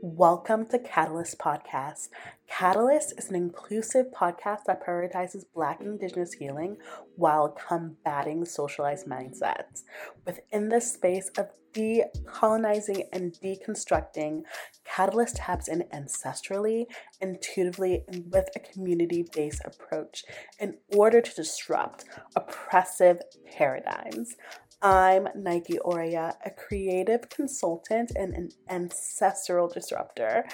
Welcome to Catalyst Podcast. Catalyst is an inclusive podcast that prioritizes Black Indigenous healing while combating socialized mindsets. Within the space of decolonizing and deconstructing, Catalyst taps in ancestrally, intuitively, and with a community based approach in order to disrupt oppressive paradigms. I'm Nike Oria, a creative consultant and an ancestral disruptor,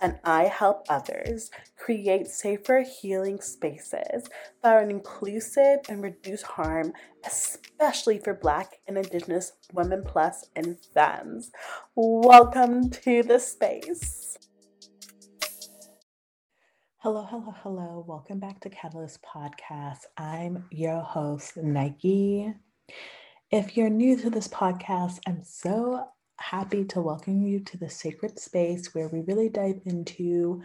and I help others create safer healing spaces that are inclusive and reduce harm, especially for Black and Indigenous women plus and femmes. Welcome to the space. Hello, hello, hello. Welcome back to Catalyst Podcast. I'm your host, Nike. If you're new to this podcast, I'm so happy to welcome you to the sacred space where we really dive into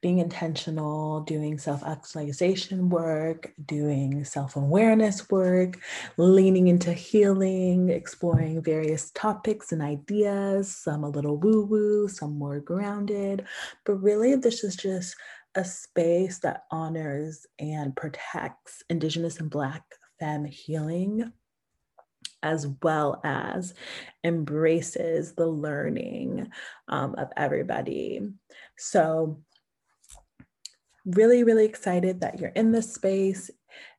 being intentional, doing self actualization work, doing self awareness work, leaning into healing, exploring various topics and ideas, some a little woo woo, some more grounded. But really, this is just a space that honors and protects Indigenous and Black femme healing as well as embraces the learning um, of everybody. So, really, really excited that you're in this space.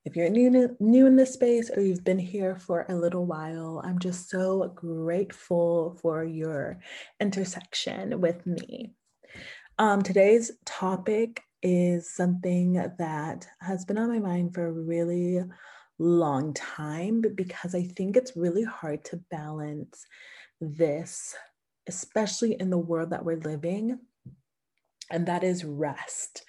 If you're new, new in this space or you've been here for a little while, I'm just so grateful for your intersection with me. Um, today's topic is something that has been on my mind for a really long time because I think it's really hard to balance this, especially in the world that we're living, and that is rest.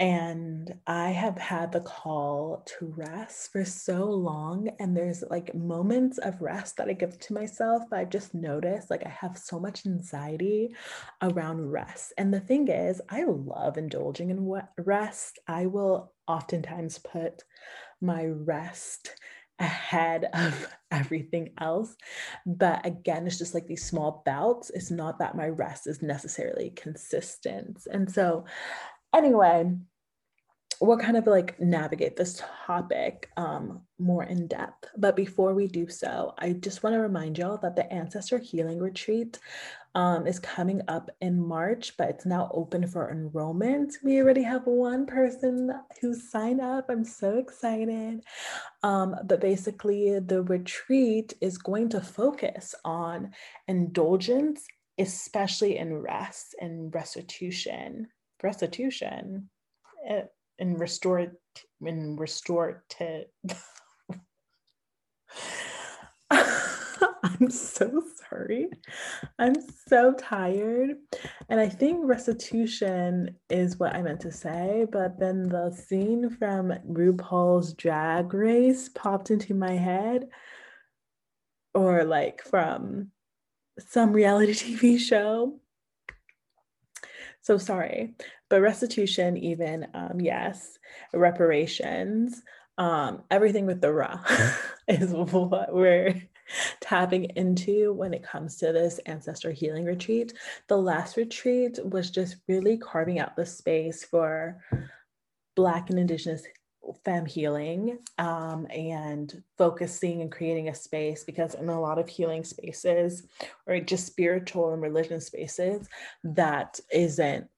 And I have had the call to rest for so long. And there's like moments of rest that I give to myself, but I've just noticed like I have so much anxiety around rest. And the thing is, I love indulging in rest. I will oftentimes put my rest ahead of everything else. But again, it's just like these small bouts. It's not that my rest is necessarily consistent. And so, anyway, we'll kind of like navigate this topic um, more in depth. But before we do so, I just want to remind y'all that the Ancestor Healing Retreat um, is coming up in March, but it's now open for enrollment. We already have one person who signed up. I'm so excited. Um, but basically, the retreat is going to focus on indulgence, especially in rest and restitution. Restitution. And restore and restore to I'm so sorry. I'm so tired. And I think restitution is what I meant to say, but then the scene from RuPaul's Drag Race popped into my head, or like from some reality TV show. So sorry, but restitution, even um, yes, reparations, um, everything with the raw is what we're tapping into when it comes to this ancestor healing retreat. The last retreat was just really carving out the space for Black and Indigenous femme healing um, and focusing and creating a space because in a lot of healing spaces or just spiritual and religious spaces that isn't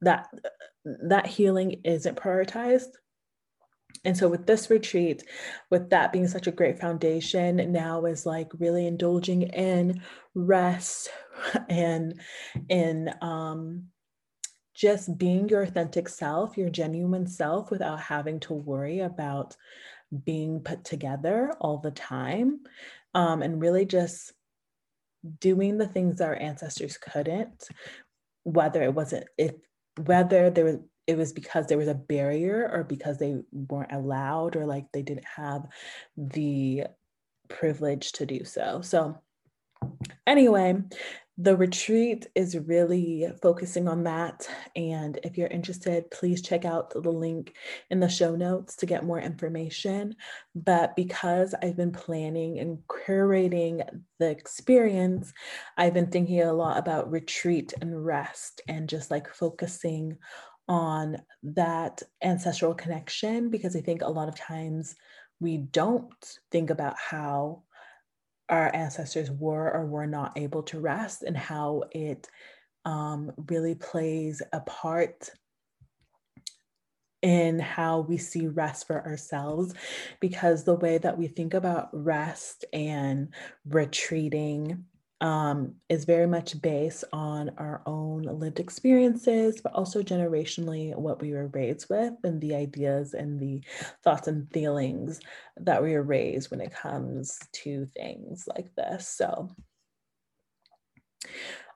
that that healing isn't prioritized and so with this retreat with that being such a great foundation now is like really indulging in rest and in um just being your authentic self, your genuine self, without having to worry about being put together all the time. Um, and really just doing the things our ancestors couldn't, whether it wasn't, if whether there was it was because there was a barrier or because they weren't allowed or like they didn't have the privilege to do so. So anyway, the retreat is really focusing on that. And if you're interested, please check out the link in the show notes to get more information. But because I've been planning and curating the experience, I've been thinking a lot about retreat and rest and just like focusing on that ancestral connection because I think a lot of times we don't think about how our ancestors were or were not able to rest and how it um, really plays a part in how we see rest for ourselves because the way that we think about rest and retreating um, is very much based on our own lived experiences, but also generationally what we were raised with and the ideas and the thoughts and feelings that we were raised when it comes to things like this. So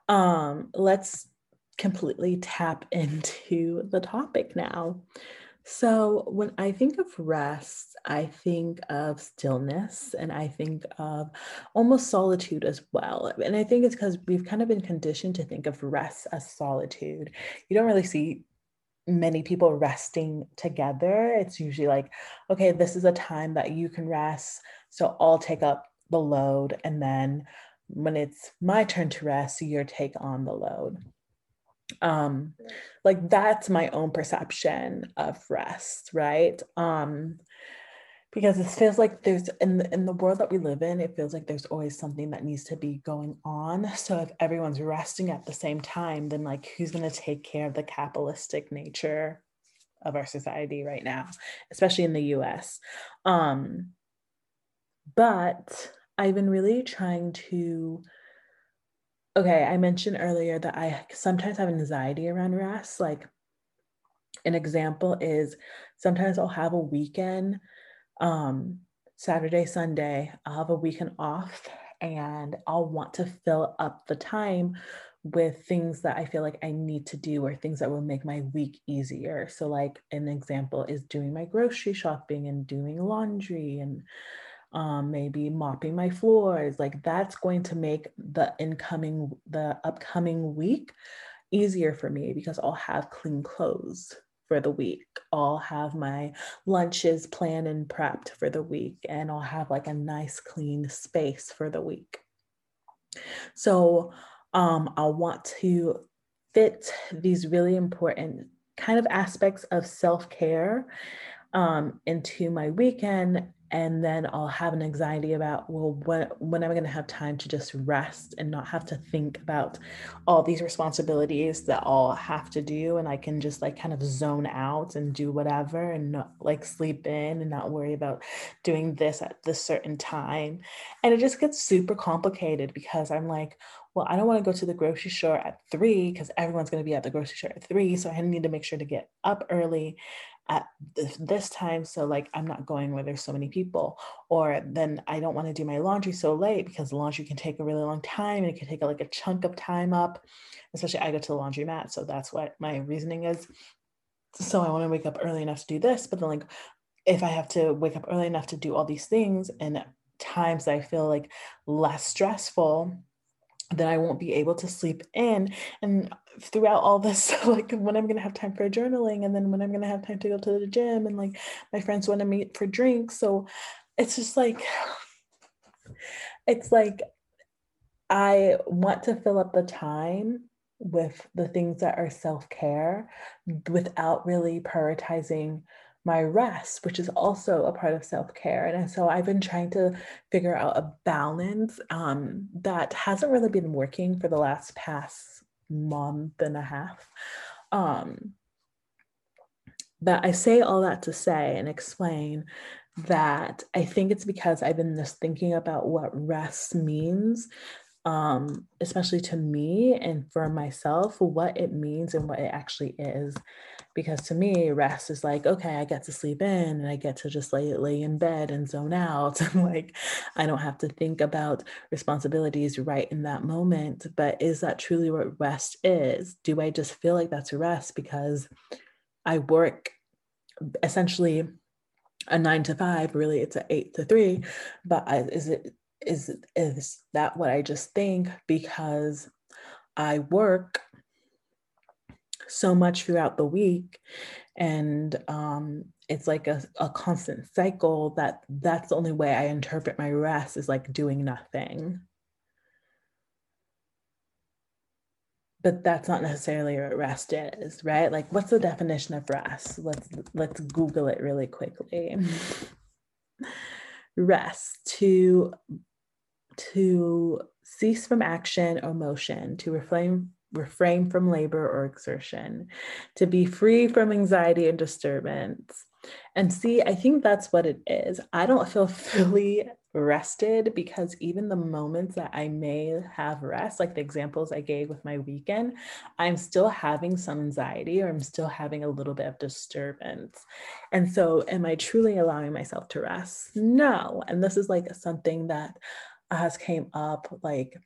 um, let's completely tap into the topic now. So, when I think of rest, I think of stillness and I think of almost solitude as well. And I think it's because we've kind of been conditioned to think of rest as solitude. You don't really see many people resting together. It's usually like, okay, this is a time that you can rest. So, I'll take up the load. And then when it's my turn to rest, you take on the load um like that's my own perception of rest right? Um because it feels like there's in the, in the world that we live in it feels like there's always something that needs to be going on. So if everyone's resting at the same time then like who's going to take care of the capitalistic nature of our society right now especially in the US um but i've been really trying to okay, I mentioned earlier that I sometimes have anxiety around rest. Like an example is sometimes I'll have a weekend, um, Saturday, Sunday, I'll have a weekend off and I'll want to fill up the time with things that I feel like I need to do or things that will make my week easier. So, like, an example is doing my grocery shopping and doing laundry and um, maybe mopping my floors like that's going to make the incoming the upcoming week easier for me because i'll have clean clothes for the week. I'll have my lunches planned and prepped for the week and i'll have like a nice clean space for the week. So um, i'll want to fit these really important kind of aspects of self-care um, into my weekend and then I'll have an anxiety about well when when am I going to have time to just rest and not have to think about all these responsibilities that I'll have to do and I can just like kind of zone out and do whatever and not like sleep in and not worry about doing this at this certain time. And it just gets super complicated because I'm like well I don't want to go to the grocery store at 3 because everyone's going to be at the grocery store at 3 so I need to make sure to get up early at this time so like i'm not going where there's so many people. Or then i don't want to do my laundry so late because laundry can take a really long time and it can take like a chunk of time up. Especially i go to the laundromat so that's what my reasoning is. So i want to wake up early enough to do this but then like if i have to wake up early enough to do all these things and times i feel like less stressful then I won't be able to sleep in. And throughout all this, like when I'm gonna have time for journaling, and then when I'm gonna have time to go to the gym, and like my friends want to meet for drinks. So it's just like, it's like I want to fill up the time with the things that are self care without really prioritizing my rest, which is also a part of self care. And so I've been trying to figure out a balance um, that hasn't really been working for the last past month and a half. Um, but I say all that to say and explain that I think it's because I've been just thinking about what rest means um, especially to me and for myself, what it means and what it actually is. Because to me, rest is like, okay, I get to sleep in and I get to just lay, lay in bed and zone out. And like, I don't have to think about responsibilities right in that moment. But is that truly what rest is? Do I just feel like that's rest because I work essentially a nine to five, really it's an eight to three, but I, is it is is that what I just think because I work so much throughout the week and um, it's like a, a constant cycle that that's the only way i interpret my rest is like doing nothing. But that's not necessarily what rest is right? Like what's the definition of rest? Let's let's google it really quickly. Rest to to cease from action or motion to refrain refrain from labor or exertion to be free from anxiety and disturbance and see, I think that's what it is. I don't feel fully rested because even the moments that I may have rest, like the examples I gave with my weekend, I'm still having some anxiety or I'm still having a little bit of disturbance. And so, am I truly allowing myself to rest? No. And this is like something that has came up like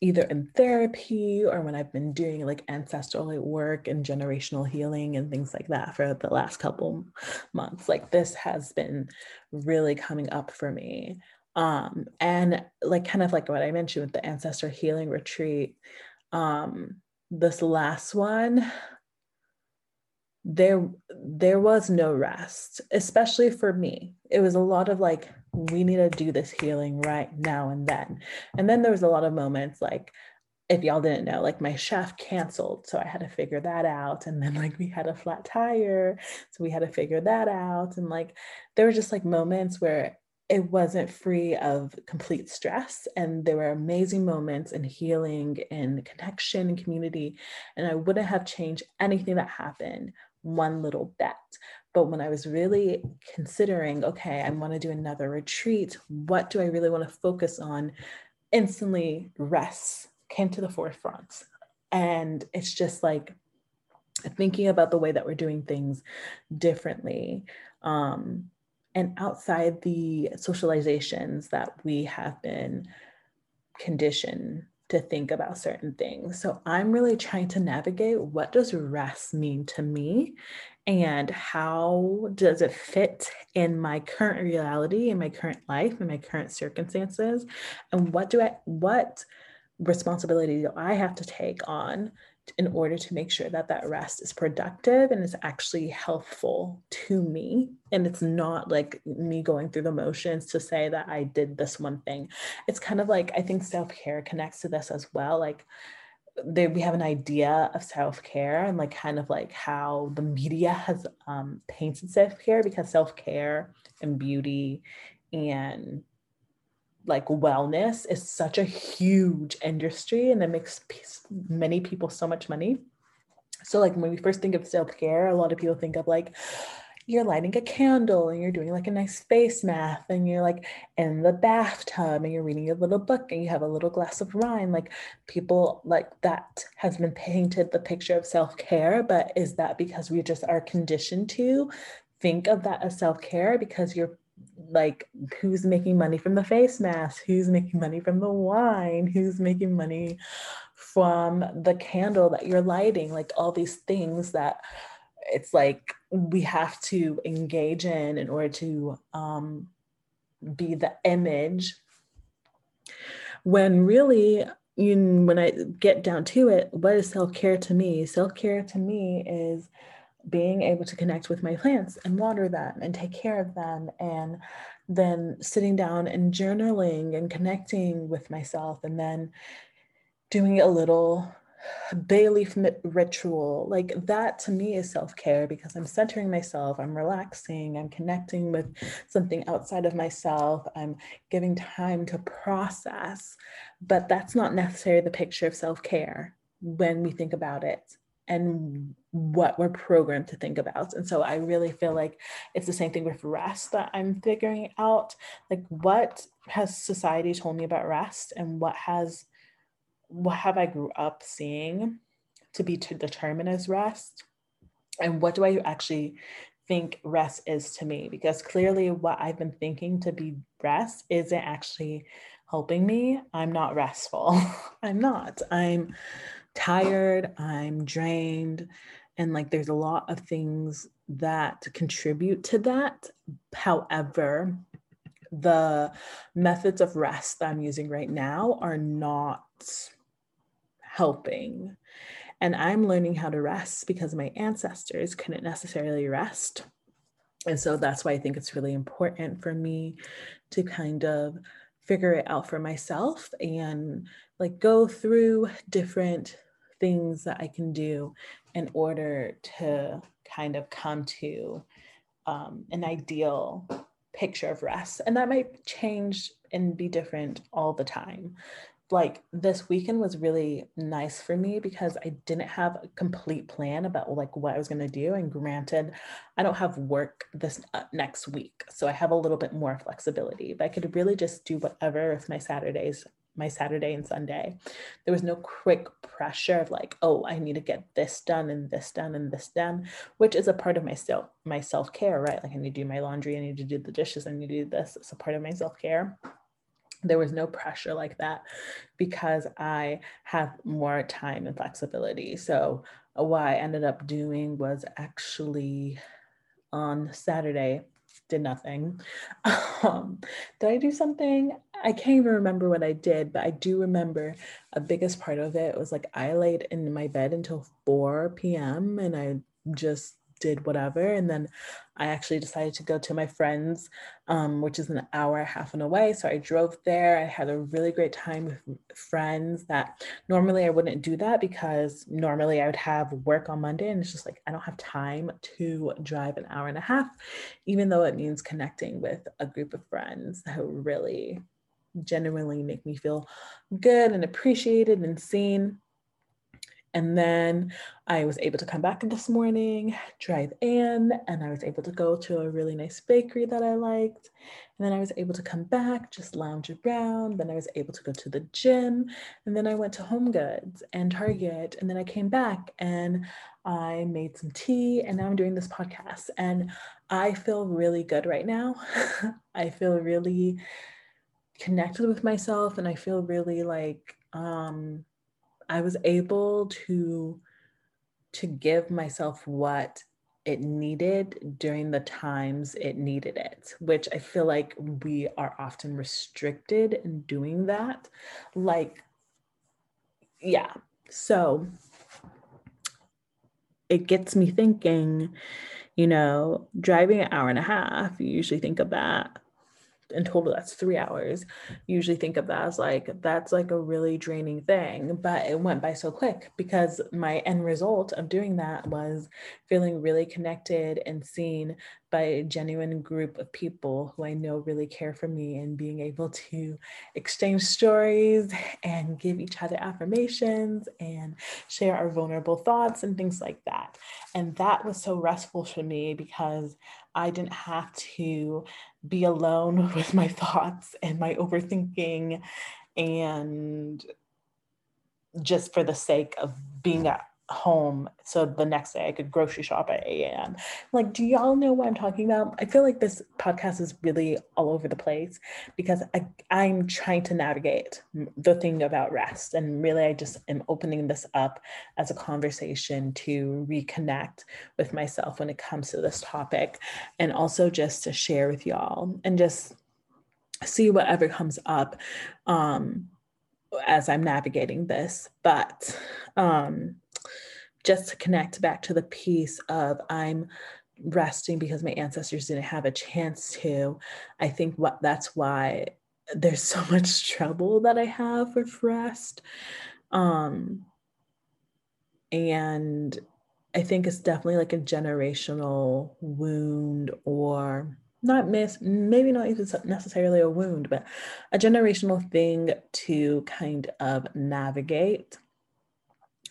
either in therapy or when I've been doing like ancestral work and generational healing and things like that for the last couple months. Like this has been really coming up for me. Um, and like kind of like what I mentioned with the ancestor healing retreat, um, this last one, there there was no rest especially for me it was a lot of like we need to do this healing right now and then and then there was a lot of moments like if y'all didn't know like my chef canceled so i had to figure that out and then like we had a flat tire so we had to figure that out and like there were just like moments where it wasn't free of complete stress and there were amazing moments in healing and connection and community and i wouldn't have changed anything that happened one little bit. But when I was really considering, okay, I want to do another retreat, what do I really want to focus on? Instantly, rest came to the forefront. And it's just like thinking about the way that we're doing things differently. Um, and outside the socializations that we have been conditioned to think about certain things. So I'm really trying to navigate what does rest mean to me and how does it fit in my current reality in my current life in my current circumstances? And what do I what responsibility do I have to take on in order to make sure that that rest is productive and is actually helpful to me? And it's not like me going through the motions to say that i did this one thing. It's kind of like i think self-care connects to this as well like there we have an idea of self-care and like kind of like how the media has um, painted self-care because self-care and beauty and like wellness is such a huge industry and it makes many people so much money. So like when we first think of self-care, a lot of people think of like you're lighting a candle and you're doing like a nice face mask and you're like in the bathtub and you're reading a little book and you have a little glass of wine. Like people like that has been painted the picture of self-care but is that because we just are conditioned to think of that as self-care? Because you're like who's making money from the face mask who's making money from the wine? Who's making money from the candle that you're lighting? Like all these things that it's like we have to engage in in order to um, be the image. When really you when i get down to it what is self-care to me? Self-care to me is being able to connect with my plants and water them and take care of them and then sitting down and journaling and connecting with myself and then doing a little bay leaf ritual like that to me is self-care because i'm centering myself i'm relaxing i'm connecting with something outside of myself i'm giving time to process but that's not necessarily the picture of self-care when we think about it and what we're programmed to think about. And so I really feel like it's the same thing with rest that I'm figuring out. Like, what has society told me about rest, and what has what have I grew up seeing to be to determine as rest, and what do I actually think rest is to me? Because clearly, what I've been thinking to be rest isn't actually helping me. I'm not restful. I'm not. I'm tired, I'm drained, and like there's a lot of things that contribute to that. However, the methods of rest that I'm using right now are not helping. And I'm learning how to rest because my ancestors couldn't necessarily rest. And so that's why I think it's really important for me to kind of figure it out for myself and like go through different things that I can do in order to kind of come to um, an ideal picture of rest. And that might change and be different all the time like this weekend was really nice for me because I didn't have a complete plan about like what I was going to do and granted I don't have work this uh, next week so I have a little bit more flexibility but I could really just do whatever with my Saturdays my Saturday and Sunday. There was no quick pressure of like oh I need to get this done and this done and this done which is a part of my self my self-care right? Like I need to do my laundry I need to do the dishes I need to do this it's a part of my self-care there was no pressure like that because I have more time and flexibility. So, uh, what I ended up doing was actually on Saturday, did nothing. Um, did I do something? I can't even remember what I did, but I do remember a biggest part of it was like I laid in my bed until 4 p.m. and I just did whatever. And then I actually decided to go to my friend's, um, which is an hour and a half and away. So I drove there. I had a really great time with friends that normally I wouldn't do that because normally I would have work on Monday. And it's just like, I don't have time to drive an hour and a half, even though it means connecting with a group of friends who really genuinely make me feel good and appreciated and seen. And then I was able to come back this morning, drive in, and I was able to go to a really nice bakery that I liked. And then I was able to come back, just lounge around. Then I was able to go to the gym. And then I went to Home Goods and Target. And then I came back and I made some tea. And now I'm doing this podcast. And I feel really good right now. I feel really connected with myself. And I feel really like, um, I was able to to give myself what it needed during the times it needed it, which I feel like we are often restricted in doing that. Like, yeah. So it gets me thinking, you know, driving an hour and a half, you usually think of that in total that's three hours. Usually think of that as like that's like a really draining thing but it went by so quick because my end result of doing that was feeling really connected and seen by a genuine group of people who I know really care for me and being able to exchange stories and give each other affirmations and share our vulnerable thoughts and things like that. And that was so restful for me because I didn't have to be alone with my thoughts and my overthinking and just for the sake of being at home so the next day I could grocery shop at 8 a.m. Like, do y'all know what I'm talking about? I feel like this podcast is really all over the place because I, I'm trying to navigate the thing about rest. And really, I just am opening this up as a conversation to reconnect with myself when it comes to this topic and also just to share with y'all and just see whatever comes up um, as I'm navigating this. But, um, just to connect back to the piece of I'm resting because my ancestors didn't have a chance to. I think what that's why there's so much trouble that I have with rest. Um, and I think it's definitely like a generational wound or not miss maybe not even necessarily a wound but a generational thing to kind of navigate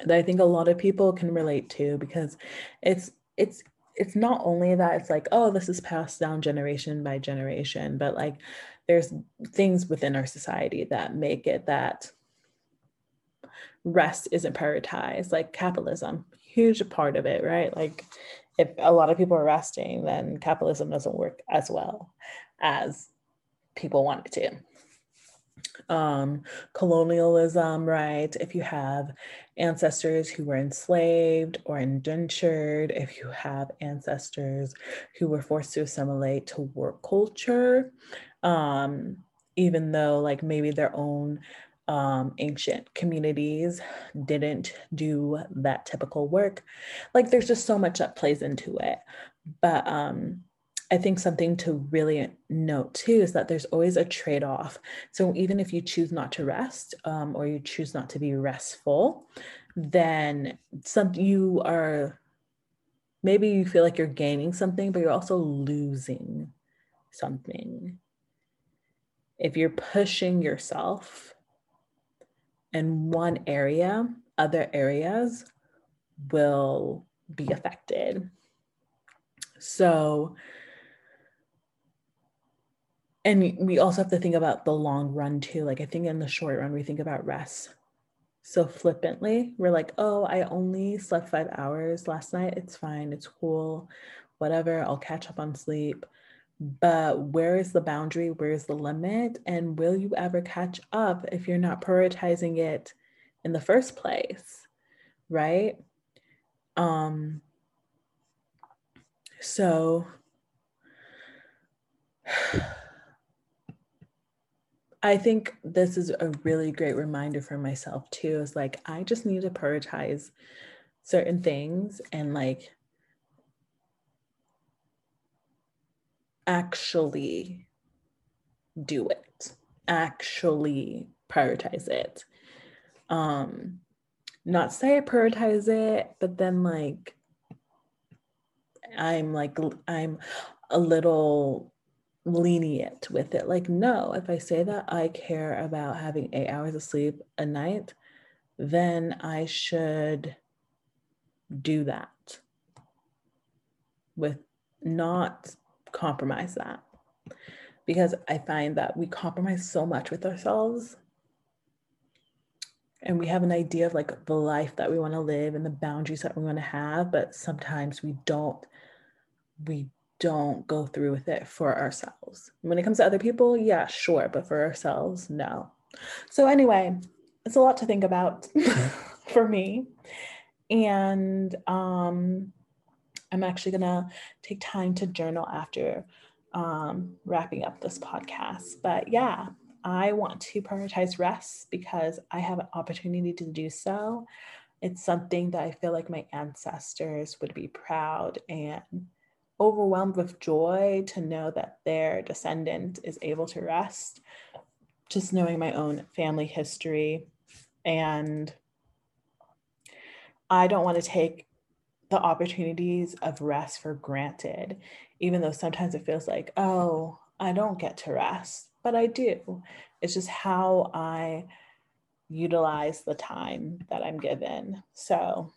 that I think a lot of people can relate to because it's it's it's not only that it's like oh this is passed down generation by generation but like there's things within our society that make it that rest isn't prioritized like capitalism huge part of it right? Like if a lot of people are resting then capitalism doesn't work as well as people want it to um, colonialism, right? If you have ancestors who were enslaved or indentured, if you have ancestors who were forced to assimilate to work culture, um, even though like maybe their own um, ancient communities didn't do that typical work. Like there's just so much that plays into it. But um, I think something to really note too is that there's always a trade off. So even if you choose not to rest um, or you choose not to be restful, then some you are maybe you feel like you're gaining something, but you're also losing something. If you're pushing yourself in one area, other areas will be affected. So, and we also have to think about the long run too. Like, I think in the short run, we think about rest so flippantly. We're like, oh, I only slept five hours last night. It's fine. It's cool. Whatever. I'll catch up on sleep. But where is the boundary? Where is the limit? And will you ever catch up if you're not prioritizing it in the first place? Right? Um, so I think this is a really great reminder for myself too. Is like, I just need to prioritize certain things and like actually do it, actually prioritize it. Um, not say I prioritize it, but then like I'm like I'm a little lenient with it. Like, no, if I say that I care about having eight hours of sleep a night, then I should do that with not compromise that. Because I find that we compromise so much with ourselves and we have an idea of like the life that we want to live and the boundaries that we want to have, but sometimes we don't we don't go through with it for ourselves. When it comes to other people, yeah, sure, but for ourselves, no. So, anyway, it's a lot to think about for me. And um, I'm actually going to take time to journal after um, wrapping up this podcast. But yeah, I want to prioritize rest because I have an opportunity to do so. It's something that I feel like my ancestors would be proud and overwhelmed with joy to know that their descendant is able to rest. Just knowing my own family history. And I don't want to take the opportunities of rest for granted, even though sometimes it feels like, oh, I don't get to rest, but I do. It's just how I utilize the time that I'm given. So,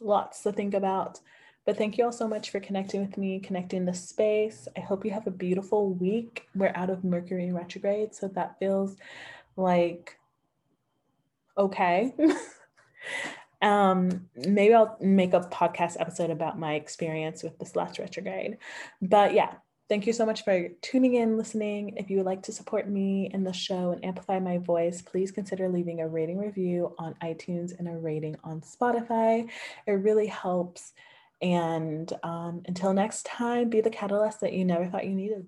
lots to think about. But thank you all so much for connecting with me, connecting the space. I hope you have a beautiful week. We're out of Mercury retrograde, so that feels like okay. um, maybe I'll make a podcast episode about my experience with this last retrograde. But yeah, thank you so much for tuning in, listening. If you would like to support me in the show and amplify my voice, please consider leaving a rating review on iTunes and a rating on Spotify. It really helps and um, until next time, be the catalyst that you never thought you needed.